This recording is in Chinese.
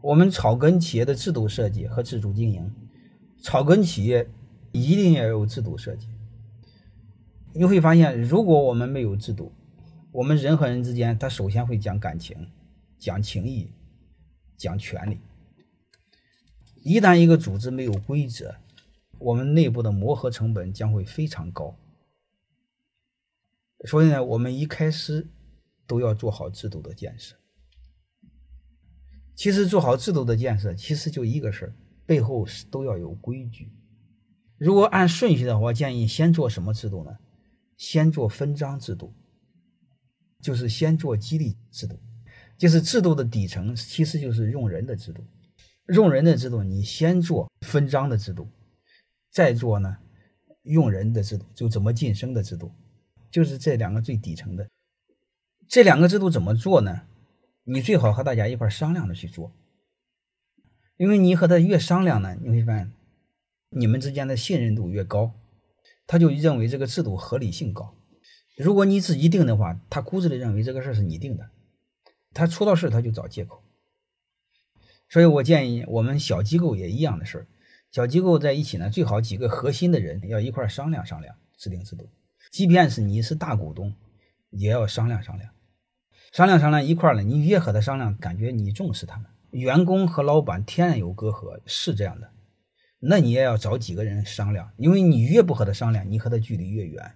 我们草根企业的制度设计和自主经营，草根企业一定要有制度设计。你会发现，如果我们没有制度，我们人和人之间，他首先会讲感情、讲情义、讲权利。一旦一个组织没有规则，我们内部的磨合成本将会非常高。所以呢，我们一开始都要做好制度的建设。其实做好制度的建设，其实就一个事儿，背后都要有规矩。如果按顺序的话，建议先做什么制度呢？先做分章制度，就是先做激励制度，就是制度的底层其实就是用人的制度。用人的制度，你先做分章的制度，再做呢用人的制度，就怎么晋升的制度，就是这两个最底层的。这两个制度怎么做呢？你最好和大家一块商量着去做，因为你和他越商量呢，你会发现你们之间的信任度越高，他就认为这个制度合理性高。如果你自己定的话，他固执的认为这个事是你定的，他出到事他就找借口。所以我建议我们小机构也一样的事儿，小机构在一起呢，最好几个核心的人要一块商量商量制定制度，即便是你是大股东，也要商量商量。商量商量一块儿了，你越和他商量，感觉你重视他们。员工和老板天然有隔阂，是这样的。那你也要找几个人商量，因为你越不和他商量，你和他距离越远。